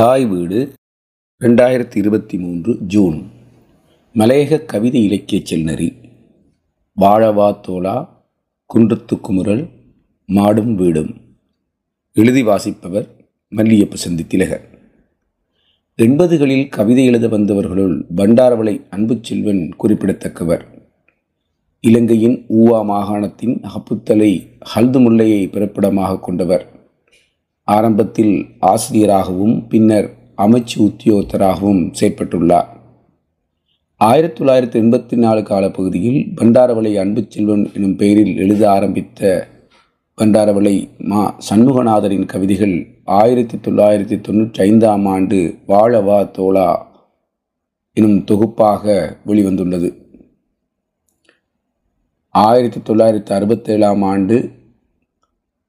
தாய் வீடு ரெண்டாயிரத்தி இருபத்தி மூன்று ஜூன். மலையக கவிதை இலக்கியச் செல்நெறி வாழவா தோலா குன்றத்து குமுறல் மாடும் வீடும். எழுதி வாசிப்பவர் மல்லியப்பு சந்தி திலகர் எண்பதுகளில் கவிதை எழுத வந்தவர்களுள் பண்டாரவளை அன்புச்செல்வன் குறிப்பிடத்தக்கவர். இலங்கையின் ஊவா மாகாணத்தின் அப்புத்தலை ஹல்துமுல்லையை பிறப்பிடமாக கொண்டவர். ஆரம்பத்தில் ஆசிரியராகவும் பின்னர் அமைச்சு உத்தியோகத்தராகவும் செயற்பட்டுள்ளார். ஆயிரத்தி தொள்ளாயிரத்தி எண்பத்தி நாலு காலப்பகுதியில் பண்டாரவளை அன்பு செல்வன் எனும் பெயரில் எழுத ஆரம்பித்த பண்டாரவளை மா சண்முகநாதரின் கவிதைகள் ஆயிரத்தி தொள்ளாயிரத்தி தொண்ணூற்றி ஐந்தாம் ஆண்டு வாழவா தோழா எனும் தொகுப்பாக வெளிவந்துள்ளது. ஆயிரத்தி தொள்ளாயிரத்தி அறுபத்தேழாம் ஆண்டு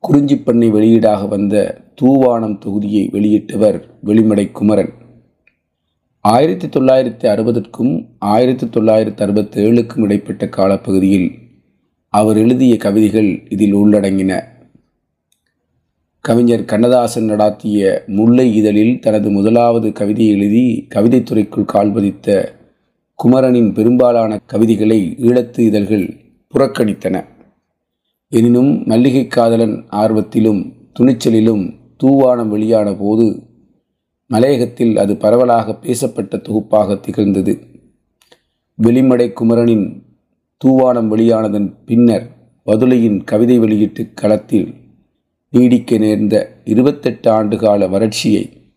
குறிஞ்சிப்பண்ணை வெளியீடாக வந்த தூவானம் தொகுதியை வெளியிட்டவர் வெளிமடை குமரன். ஆயிரத்தி தொள்ளாயிரத்தி அறுபதுக்கும் ஆயிரத்தி தொள்ளாயிரத்தி அறுபத்தி ஏழுக்கும் இடைப்பட்ட காலப்பகுதியில் அவர் எழுதிய கவிதைகள் இதில் உள்ளடங்கின. கவிஞர் கண்ணதாசன் நடாத்திய முல்லை இதழில் தனது முதலாவது கவிதையை எழுதி கவிதைத்துறைக்குள் கால்பதித்த குமரனின் பெரும்பாலான கவிதைகளை ஈழத்து இதழ்கள் புறக்கணித்தன. எனினும் மல்லிகை காதலன் ஆர்வத்திலும் துணிச்சலிலும் தூவானம் வெளியான போது மலையகத்தில் அது பரவலாக பேசப்பட்ட தொகுப்பாக திகழ்ந்தது. வெளிமடை குமரனின் தூவானம் வெளியானதன் பின்னர் வதுளையின் கவிதை வெளியீட்டு களத்தில் நீடிக்க நேர்ந்த இருபத்தெட்டு ஆண்டு கால வறட்சியை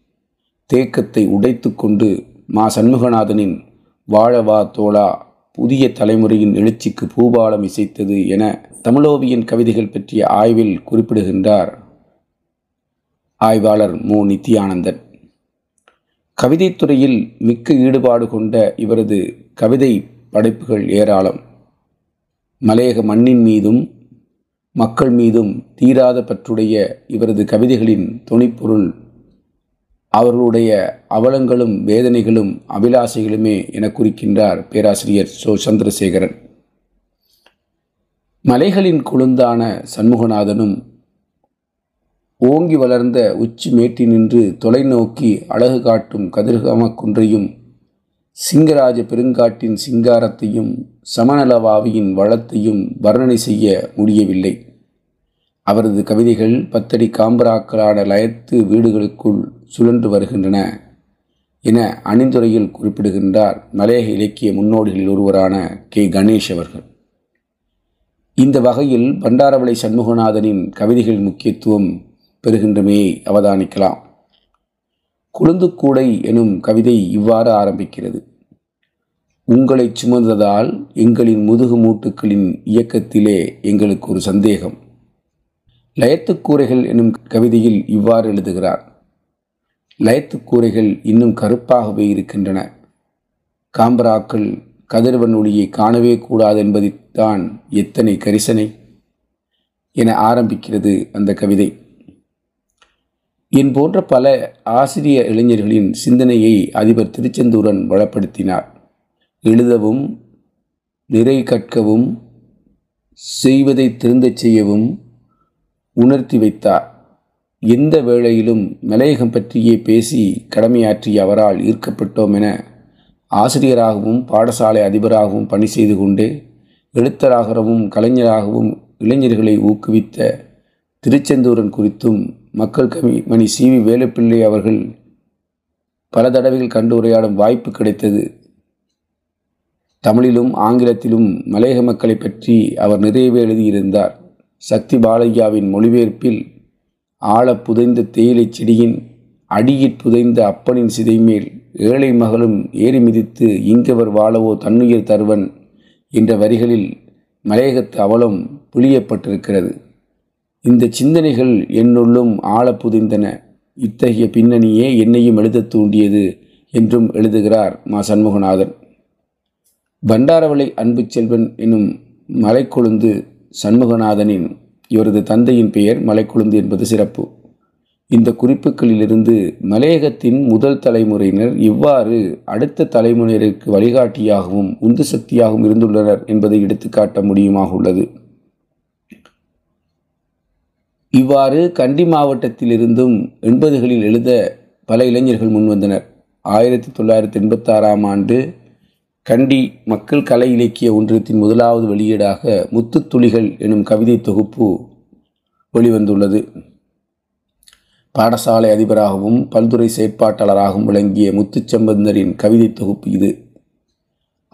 தேக்கத்தை உடைத்து கொண்டு மா சண்முகநாதனின் வாழவா தோழா புதிய தலைமுறையின் எழுச்சிக்கு பூபாலம் இசைத்தது என தமிழோவியன் கவிதைகள் பற்றிய ஆய்வில் குறிப்பிடுகின்றார். ஆய்வாளர் மு. நித்யானந்தன் கவிதைத்துறையில் மிக்க ஈடுபாடு கொண்ட இவரது கவிதை படைப்புகள் ஏராளம். மலையக மண்ணின் மீதும் மக்கள் மீதும் தீராத பற்றுடைய இவரது கவிதைகளின் துணைப்பொருள் அவர்களுடைய அவலங்களும் வேதனைகளும் அபிலாசைகளுமே என குறிக்கின்றார் பேராசிரியர் சோ. சந்திரசேகரன். மலைகளின் கொழுந்தான சண்முகநாதனும் ஓங்கி வளர்ந்த உச்சி மேட்டினின்று தொலைநோக்கி அழகு காட்டும் கதிர்காம குன்றையும் சிங்கராஜ பெருங்காட்டின் சிங்காரத்தையும் சமநலவாவியின் வளத்தையும் வர்ணனை செய்ய முடியவில்லை. அவரது கவிதைகள் பத்தடி காம்பராக்களான லயத்து வீடுகளுக்குள் சுழன்று வருகின்றன என அணிந்துரையில் குறிப்பிடுகின்றார் மலையக இலக்கிய முன்னோடிகளில் ஒருவரான கே. கணேஷ் அவர்கள். இந்த வகையில் பண்டாரவளை சண்முகநாதனின் கவிதைகளின் முக்கியத்துவம் பெறுகின்றமையை அவதானிக்கலாம். குழுந்துக்கூடை எனும் கவிதை இவ்வாறு ஆரம்பிக்கிறது. உங்களை சுமந்ததால் எங்களின் முதுகு மூட்டுக்களின் இயக்கத்திலே எங்களுக்கு ஒரு சந்தேகம். லயத்துக்கூரைகள் எனும் கவிதையில் இவ்வாறு எழுதுகிறார். லயத்துக்கூரைகள் இன்னும் கருப்பாகவே இருக்கின்றன. காம்பராக்கள் கதிர்வன் ஒளியை காணவே கூடாது என்பதைத்தான் எத்தனை கரிசனை என ஆரம்பிக்கிறது அந்த கவிதை. என் போன்ற பல ஆசிரிய இளைஞர்களின் சிந்தனையை அதிபர் திருச்செந்தூரன் வளப்படுத்தினார். எழுதவும் நிறை கற்கவும் செய்வதை திருந்தச் செய்யவும் உணர்த்தி வைத்தார். எந்த வேளையிலும் மலையகம் பற்றியே பேசி கடமையாற்றிய அவரால் ஈர்க்கப்பட்டோம் என ஆசிரியராகவும் பாடசாலை அதிபராகவும் பணி செய்து கொண்டு எழுத்தராகவும் கலைஞராகவும் இளைஞர்களை ஊக்குவித்த திருச்செந்தூரன் குறித்தும் மக்கள் கவி மணி சி வி வேலுப்பிள்ளை அவர்கள் பல தடவைகள் கண்டு உரையாடும் வாய்ப்பு கிடைத்தது. தமிழிலும் ஆங்கிலத்திலும் மலையக மக்களை பற்றி அவர் நிறையவே எழுதியிருந்தார். சக்தி பாலையாவின் மொழிபெயர்ப்பில் ஆழ புதைந்த தேயிலை செடியின் அடியிற் புதைந்த அப்பனின் சிதைமேல் ஏழை மகளும் ஏறி மிதித்து இங்கவர் வாழவோ தன்னுயிர் தருவன் என்ற வரிகளில் மலையகத்து அவலம் புளியப்பட்டிருக்கிறது இந்த சிந்தனைகள் என்னுள்ளும் ஆழ புதிந்தன இத்தகைய பின்னணியே என்னையும் எழுத தூண்டியது என்றும் எழுதுகிறார் மா. சண்முகநாதன். பண்டாரவளை அன்பு செல்வன் எனும் மலைக்கொழுந்து சண்முகநாதனின் இவரது தந்தையின் பெயர் மலைக்கொழுந்து என்பது சிறப்பு. இந்த குறிப்புகளிலிருந்து மலையகத்தின் முதல் தலைமுறையினர் இவ்வாறு அடுத்த தலைமுறையினருக்கு வழிகாட்டியாகவும் உந்து சக்தியாகவும் இருந்துள்ளனர் என்பதை எடுத்துக்காட்ட முடியுமாக உள்ளது. இவ்வாறு கண்டி மாவட்டத்திலிருந்தும் எண்பதுகளில் எழுத பல இளைஞர்கள் முன்வந்தனர் ஆயிரத்தி தொள்ளாயிரத்தி எண்பத்தாறாம் ஆண்டு கண்டி மக்கள் கலை இலக்கிய ஒன்றியத்தின் முதலாவது வெளியீடாக முத்துத்துளிகள் எனும் கவிதை தொகுப்பு வெளிவந்துள்ளது. பாடசாலை அதிபராகவும் பல்துறை செயற்பாட்டாளராகவும் விளங்கிய முத்துச்சம்பந்தரின் கவிதை தொகுப்பு இது.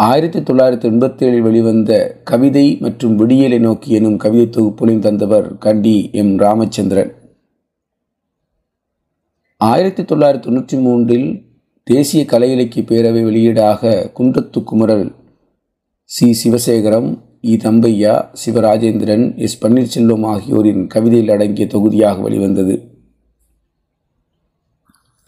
ஆயிரத்தி தொள்ளாயிரத்தி எண்பத்தி ஏழில் வெளிவந்த கவிதை மற்றும் விடியலை நோக்கி எனும் கவிதை தொகுப்புகளையும் தந்தவர் கண்டி எம் ராமச்சந்திரன். ஆயிரத்தி தொள்ளாயிரத்தி தொண்ணூற்றி மூன்றில் தேசிய கலை இலக்கிய பேரவை வெளியீடாக குன்றத்து குமரல் சி. சிவசேகரம் இ. தம்பையா சிவராஜேந்திரன் எஸ். பன்னீர்செல்வம் ஆகியோரின் கவிதையில் அடங்கிய தொகுதியாக வெளிவந்தது.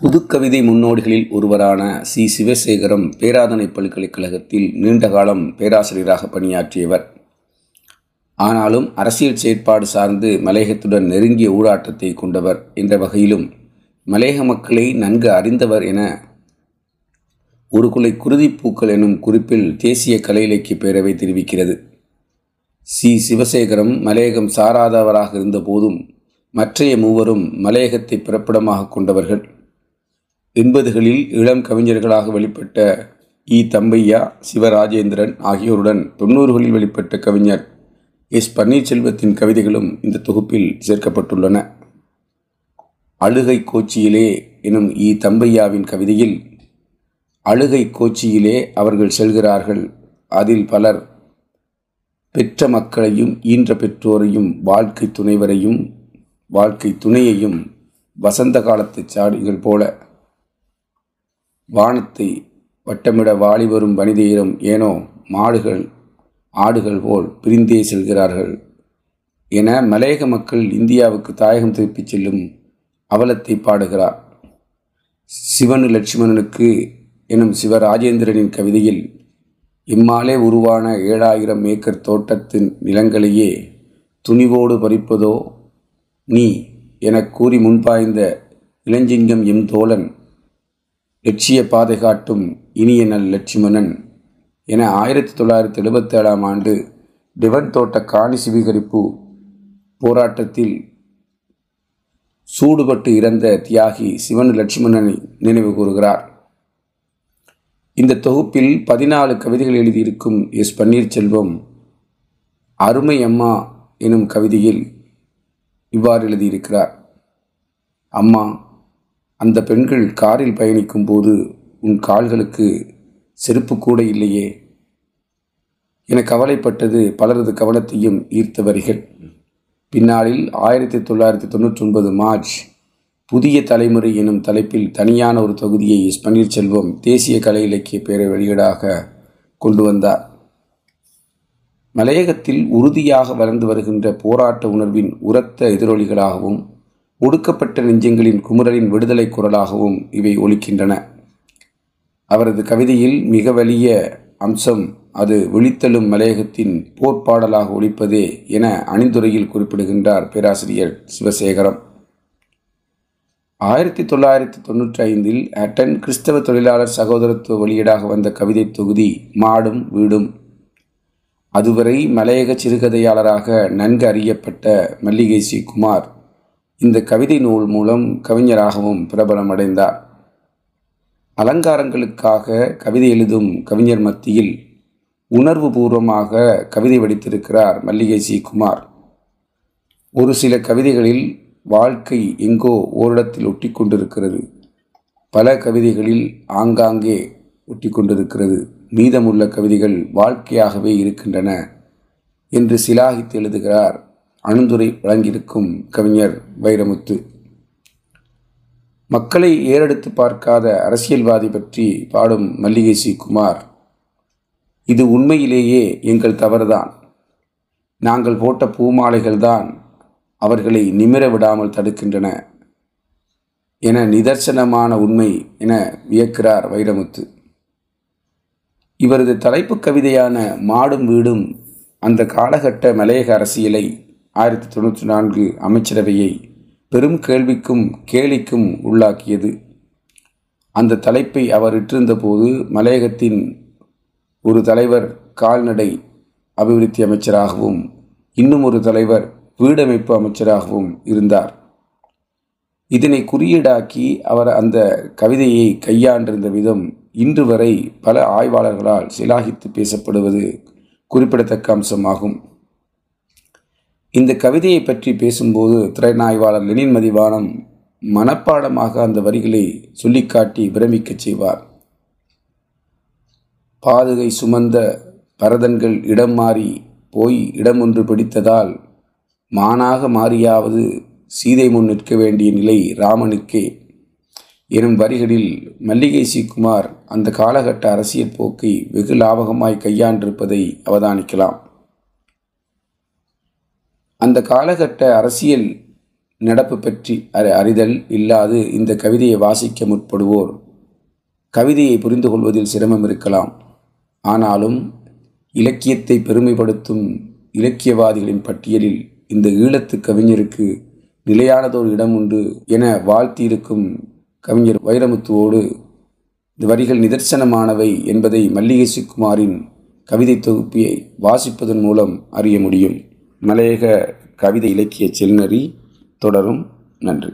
புதுக்கவிதை முன்னோடிகளில் ஒருவரான சி. சிவசேகரம் பேராதனை பல்கலைக்கழகத்தில் நீண்ட காலம் பேராசிரியராக பணியாற்றியவர். ஆனாலும் அரசியல் செயற்பாடு சார்ந்து மலையகத்துடன் நெருங்கிய ஊடாட்டத்தை கொண்டவர் என்ற வகையிலும் மலையக மக்களை நன்கு அறிந்தவர் என ஒரு குலை குருதிப்பூக்கள் எனும் குறிப்பில் தேசிய கலை இலக்கிய பேரவை தெரிவிக்கிறது. சி. சிவசேகரம் மலையகம் சாராதவராக இருந்தபோதும் மற்றைய மூவரும் மலையகத்தை பிறப்பிடமாக கொண்டவர்கள். எண்பதுகளில் இளம் கவிஞர்களாக வெளிப்பட்ட இ. தம்பையா சிவராஜேந்திரன் ஆகியோருடன் தொண்ணூறுகளில் வெளிப்பட்ட கவிஞர் எஸ். பன்னீர்செல்வத்தின் கவிதைகளும் இந்த தொகுப்பில் சேர்க்கப்பட்டுள்ளன. அழுகை கோச்சியிலே எனும் இ. தம்பையாவின் கவிதையில் அழுகை கோச்சியிலே அவர்கள் செல்கிறார்கள். அதில் பலர் பெற்ற மக்களையும் ஈன்ற பெற்றோரையும் வாழ்க்கை துணைவரையும் வாழ்க்கை துணையையும் வசந்த காலத்து சாடிகள் போல வானத்தை வட்டமிட வாளி வரும் வனிதையிடம் ஏனோ மாடுகள் ஆடுகள் போல் பிரிந்தே செல்கிறார்கள். என மலையக மக்கள் இந்தியாவுக்கு தாயகம் திருப்பிச் செல்லும் அவலத்தை பாடுகிறார். சிவனு லட்சுமணனுக்கு எனும் சிவராஜேந்திரனின் கவிதையில் இம்மாலே உருவான ஏழாயிரம் ஏக்கர் தோட்டத்தின் நிலங்களையே துணிவோடு பறிப்பதோ? நீ எனக் கூறி முன்பாய்ந்த இளஞ்சிங்கம் எம் தோழன் லட்சிய பாதை காட்டும் இனிய நல் லட்சுமணன் என ஆயிரத்தி தொள்ளாயிரத்தி எழுபத்தேழாம் ஆண்டு டிவன் தோட்ட காணி சுவீகரிப்பு போராட்டத்தில் சூடுபட்டு இறந்த தியாகி சிவன் லட்சுமணனை நினைவு கூறுகிறார். இந்த தொகுப்பில் பதினாலு கவிதைகள் எழுதியிருக்கும் எஸ் பன்னீர்செல்வம் அருமை அம்மா எனும் கவிதையில் இவ்வாறு எழுதியிருக்கிறார். அம்மா அந்த பெண்கள் காரில் பயணிக்கும் போது உன் கால்களுக்கு செருப்பு கூட இல்லையே. என கவலைப்பட்டது பலரது கவனத்தையும் ஈர்த்த வரிகள். பின்னாளில் ஆயிரத்தி தொள்ளாயிரத்தி தொண்ணூற்றி ஒன்பது மார்ச் புதிய தலைமுறை எனும் தலைப்பில் தனியான ஒரு தொகுதியை எஸ். பன்னீர்செல்வம் தேசிய கலை இலக்கிய பேரை வெளியீடாக கொண்டு வந்தார். மலையகத்தில் உறுதியாக வளர்ந்து வருகின்ற போராட்ட உணர்வின் உரத்த எதிரொலிகளாகவும் ஒடுக்கப்பட்ட நெஞ்சங்களின் குமுறலின் விடுதலை குரலாகவும் இவை ஒலிக்கின்றன. அவரது கவிதையில் மிக வலிய அம்சம் அது விழித்தெழும் மலையகத்தின் போர்ப்பாடலாக ஒழிப்பதே என அணிந்துரையில் குறிப்பிடுகின்றார் பேராசிரியர் சிவசேகரம். ஆயிரத்தி தொள்ளாயிரத்தி தொன்னூற்றி ஐந்தில் அட்டன் கிறிஸ்தவ தொழிலாளர் சகோதரத்துவ வெளியீடாக வந்த கவிதை தொகுதி மாடும் வீடும். அதுவரை மலையக சிறுகதையாளராக நன்கு அறியப்பட்ட மல்லிகை சி. குமார். இந்த கவிதை நூல் மூலம் கவிஞராகவும் பிரபலமடைந்தார். அலங்காரங்களுக்காக கவிதை எழுதும் கவிஞர் மத்தியில் உணர்வு பூர்வமாக கவிதை வடித்திருக்கிறார் மல்லிகை சி குமார். ஒரு சில கவிதைகளில் வாழ்க்கை எங்கோ ஓரிடத்தில் ஒட்டி கொண்டிருக்கிறது பல கவிதைகளில் ஆங்காங்கே ஒட்டி கொண்டிருக்கிறது மீதமுள்ள கவிதைகள் வாழ்க்கையாகவே இருக்கின்றன என்று சிலாகித்து எழுதுகிறார் அணுந்துரை வழங்கியிருக்கும் கவிஞர் வைரமுத்து. மக்களை ஏறெடுத்து பார்க்காத அரசியல்வாதி பற்றி பாடும் மல்லிகை சி குமார் இது உண்மையிலேயே எங்கள் தவறுதான். நாங்கள் போட்ட பூமாலைகள்தான் அவர்களை நிமிர விடாமல் தடுக்கின்றன என நிதர்சனமான உண்மை என வியக்கிறார் வைரமுத்து. இவரது தலைப்பு கவிதையான மாடும் வீடும் அந்த காலகட்ட மலையக அரசியலை ஆயிரத்தி தொண்ணூற்றி நான்கு அமைச்சரவையை பெரும் கேள்விக்கும் கேலிக்கும் உள்ளாக்கியது. அந்த தலைப்பை அவர் இட்டிருந்தபோது மலையகத்தின் ஒரு தலைவர் கால்நடை அபிவிருத்தி அமைச்சராகவும் இன்னும் ஒரு தலைவர் வீடமைப்பு அமைச்சராகவும் இருந்தார். இதனை குறியீடாக்கி அவர் அந்த கவிதையை கையாண்டிருந்த விதம் இன்று வரை பல ஆய்வாளர்களால் சிலாகித்து பேசப்படுவது குறிப்பிடத்தக்க அம்சமாகும். இந்த கவிதையை பற்றி பேசும்போது திறனாய்வாளர் லெனின் மதிவானம் மனப்பாடமாக அந்த வரிகளை சொல்லிக்காட்டி பிரமிக்கச் செய்வார். பாதுகை சுமந்த பரதன்கள் இடம் மாறி போய் இடம் ஒன்று பிடித்ததால் மானாக மாறியாவது சீதை முன் நிற்க வேண்டிய நிலை ராமனுக்கே. எனும் வரிகளில் மல்லிகை சி அந்த காலகட்ட அரசியல் போக்கை வெகு லாபகமாய் கையாண்டிருப்பதை அவதானிக்கலாம். அந்த காலகட்ட அரசியல் நடப்பு பற்றி அறிதல் இல்லாது இந்த கவிதையை வாசிக்க முற்படுவோர். கவிதையை புரிந்து கொள்வதில் சிரமம் இருக்கலாம். ஆனாலும் இலக்கியத்தை பெருமைப்படுத்தும் இலக்கியவாதிகளின் பட்டியலில் இந்த ஈழத்து கவிஞருக்கு நிலையானதொரு இடம் உண்டு என வாழ்த்தியிருக்கும் கவிஞர் வைரமுத்துவோடு இந்த வரிகள் நிதர்சனமானவை என்பதை மல்லிகை சுக்குமாரின் கவிதை தொகுப்பியை வாசிப்பதன் மூலம் அறிய முடியும். மலையக கவிதை இலக்கிய செல்நறி தொடரும். நன்றி.